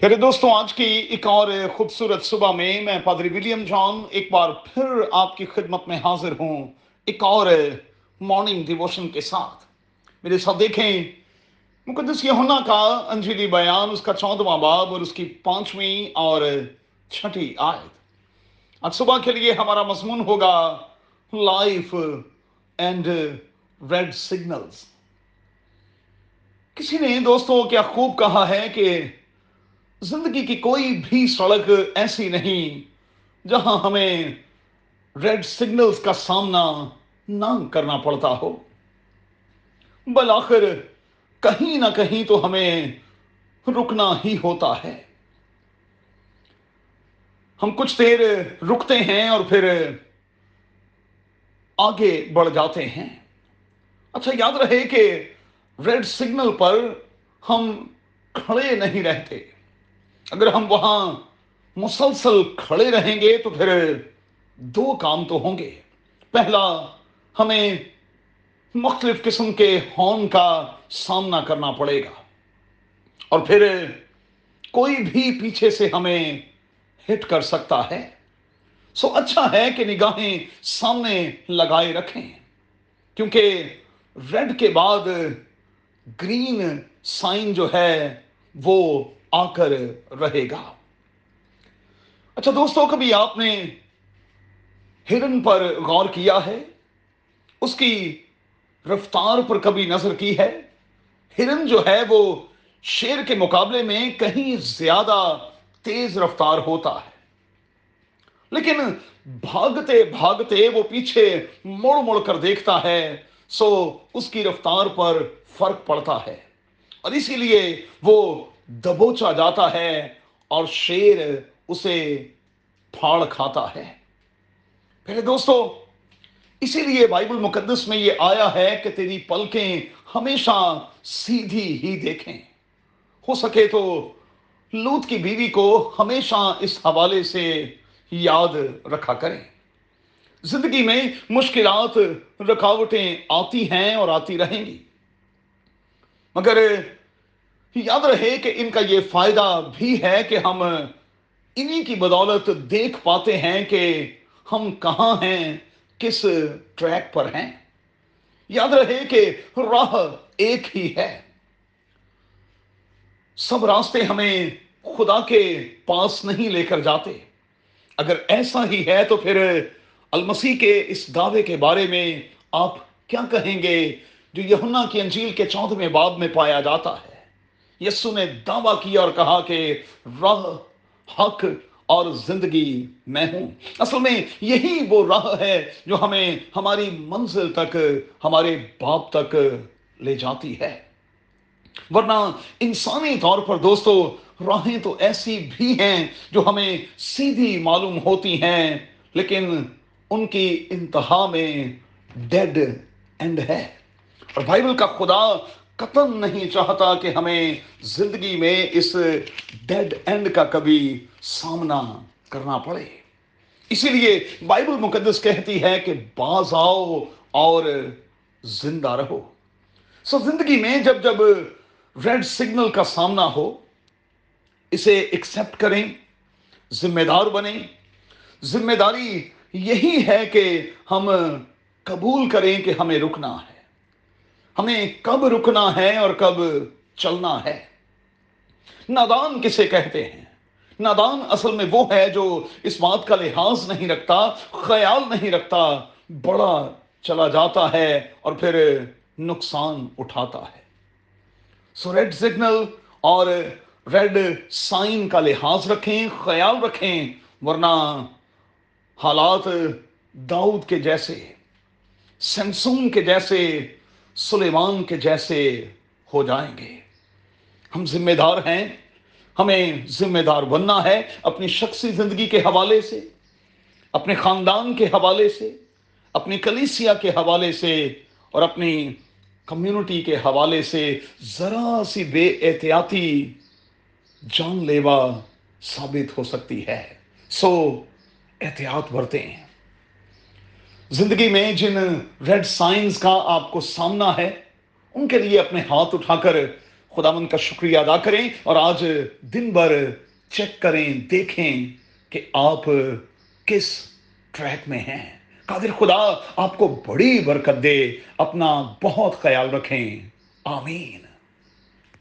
پیارے دوستوں، آج کی ایک اور خوبصورت صبح میں میں پادری ولیم جان ایک بار پھر آپ کی خدمت میں حاضر ہوں۔ ایک اور مارننگ ڈیووشن کے ساتھ۔ میرے ساتھ دیکھیں، مقدس یوحنا کا انجیلی بیان، اس کا چودواں باب اور اس کی پانچویں اور چھٹی آیت۔ آج صبح کے لیے ہمارا مضمون ہوگا لائف اینڈ ریڈ سگنلز کسی نے دوستوں کیا خوب کہا ہے کہ زندگی کی کوئی بھی سڑک ایسی نہیں جہاں ہمیں ریڈ سگنلز کا سامنا نہ کرنا پڑتا ہو۔ بلاخر کہیں نہ کہیں تو ہمیں رکنا ہی ہوتا ہے۔ ہم کچھ دیر رکتے ہیں اور پھر آگے بڑھ جاتے ہیں۔ اچھا یاد رہے کہ ریڈ سگنل پر ہم کھڑے نہیں رہتے۔ اگر ہم وہاں مسلسل کھڑے رہیں گے تو پھر دو کام تو ہوں گے۔ پہلا، ہمیں مختلف قسم کے ہارن کا سامنا کرنا پڑے گا۔ اور پھر کوئی بھی پیچھے سے ہمیں ہٹ کر سکتا ہے۔ سو اچھا ہے کہ نگاہیں سامنے لگائے رکھیں۔ کیونکہ ریڈ کے بعد گرین سائن جو ہے وہ آ کر رہے گا۔ اچھا دوستوں کبھی آپ نے ہرن پر غور کیا ہے؟ اس کی رفتار پر کبھی نظر کی ہے؟ ہرن جو ہے وہ شیر کے مقابلے میں کہیں زیادہ تیز رفتار ہوتا ہے۔ لیکن بھاگتے بھاگتے وہ پیچھے مڑ مڑ کر دیکھتا ہے، سو اس کی رفتار پر فرق پڑتا ہے۔ اور اسی لیے وہ دبوچا جاتا ہے اور شیر اسے پھاڑ کھاتا ہے۔ پہلے دوستو، اسی لیے بائبل مقدس میں یہ آیا ہے کہ تیری پلکیں ہمیشہ سیدھی ہی دیکھیں۔ ہو سکے تو لوت کی بیوی کو ہمیشہ اس حوالے سے یاد رکھا کریں۔ زندگی میں مشکلات، رکاوٹیں آتی ہیں اور آتی رہیں گی۔ مگر یاد رہے کہ ان کا یہ فائدہ بھی ہے کہ ہم انہی کی بدولت دیکھ پاتے ہیں کہ ہم کہاں ہیں، کس ٹریک پر ہیں۔ یاد رہے کہ راہ ایک ہی ہے۔ سب راستے ہمیں خدا کے پاس نہیں لے کر جاتے۔ اگر ایسا ہی ہے تو پھر المسیح کے اس دعوے کے بارے میں آپ کیا کہیں گے؟ جو یہنا کی انجیل کے چودھویں باب میں پایا جاتا ہے۔ یسو نے دعویٰ کیا اور کہا کہ راہ، حق اور زندگی میں ہوں۔ اصل میں یہی وہ راہ ہے جو ہمیں ہماری منزل تک، ہمارے باپ تک لے جاتی ہے۔ ورنہ انسانی طور پر دوستو، راہیں تو ایسی بھی ہیں جو ہمیں سیدھی معلوم ہوتی ہیں، لیکن ان کی انتہا میں ڈیڈ اینڈ ہے۔ اور بائبل کا خدا قطن نہیں چاہتا کہ ہمیں زندگی میں اس ڈیڈ اینڈ کا کبھی سامنا کرنا پڑے۔ اسی لیے بائبل مقدس کہتی ہے کہ باز آؤ اور زندہ رہو۔ سو زندگی میں جب جب ریڈ سگنل کا سامنا ہو، اسے ایکسپٹ کریں، ذمہ دار بنیں۔ ذمہ داری یہی ہے کہ ہم قبول کریں کہ ہمیں رکنا ہے۔ ہمیں کب رکنا ہے اور کب چلنا ہے۔ نادان کسے کہتے ہیں؟ نادان اصل میں وہ ہے جو اس بات کا لحاظ نہیں رکھتا، خیال نہیں رکھتا، بڑا چلا جاتا ہے اور پھر نقصان اٹھاتا ہے۔ سو ریڈ سگنل اور ریڈ سائن کا لحاظ رکھیں، خیال رکھیں، ورنہ حالات داؤد کے جیسے، سمسون کے جیسے سلیمان کے جیسے ہو جائیں گے۔ ہم ذمہ دار ہیں، ہمیں ذمہ دار بننا ہے اپنی شخصی زندگی کے حوالے سے، اپنے خاندان کے حوالے سے، اپنی کلیسیا کے حوالے سے اور اپنی کمیونٹی کے حوالے سے ذرا سی بے احتیاطی جان لیوا ثابت ہو سکتی ہے۔ سو احتیاط برتے ہیں زندگی میں جن ریڈ سائنز کا آپ کو سامنا ہے، ان کے لیے اپنے ہاتھ اٹھا کر خدا من کا شکریہ ادا کریں اور آج دن بھر چیک کریں، دیکھیں کہ آپ کس ٹریک میں ہیں۔ قادر خدا، آپ کو بڑی برکت دے، اپنا بہت خیال رکھیں۔ آمین۔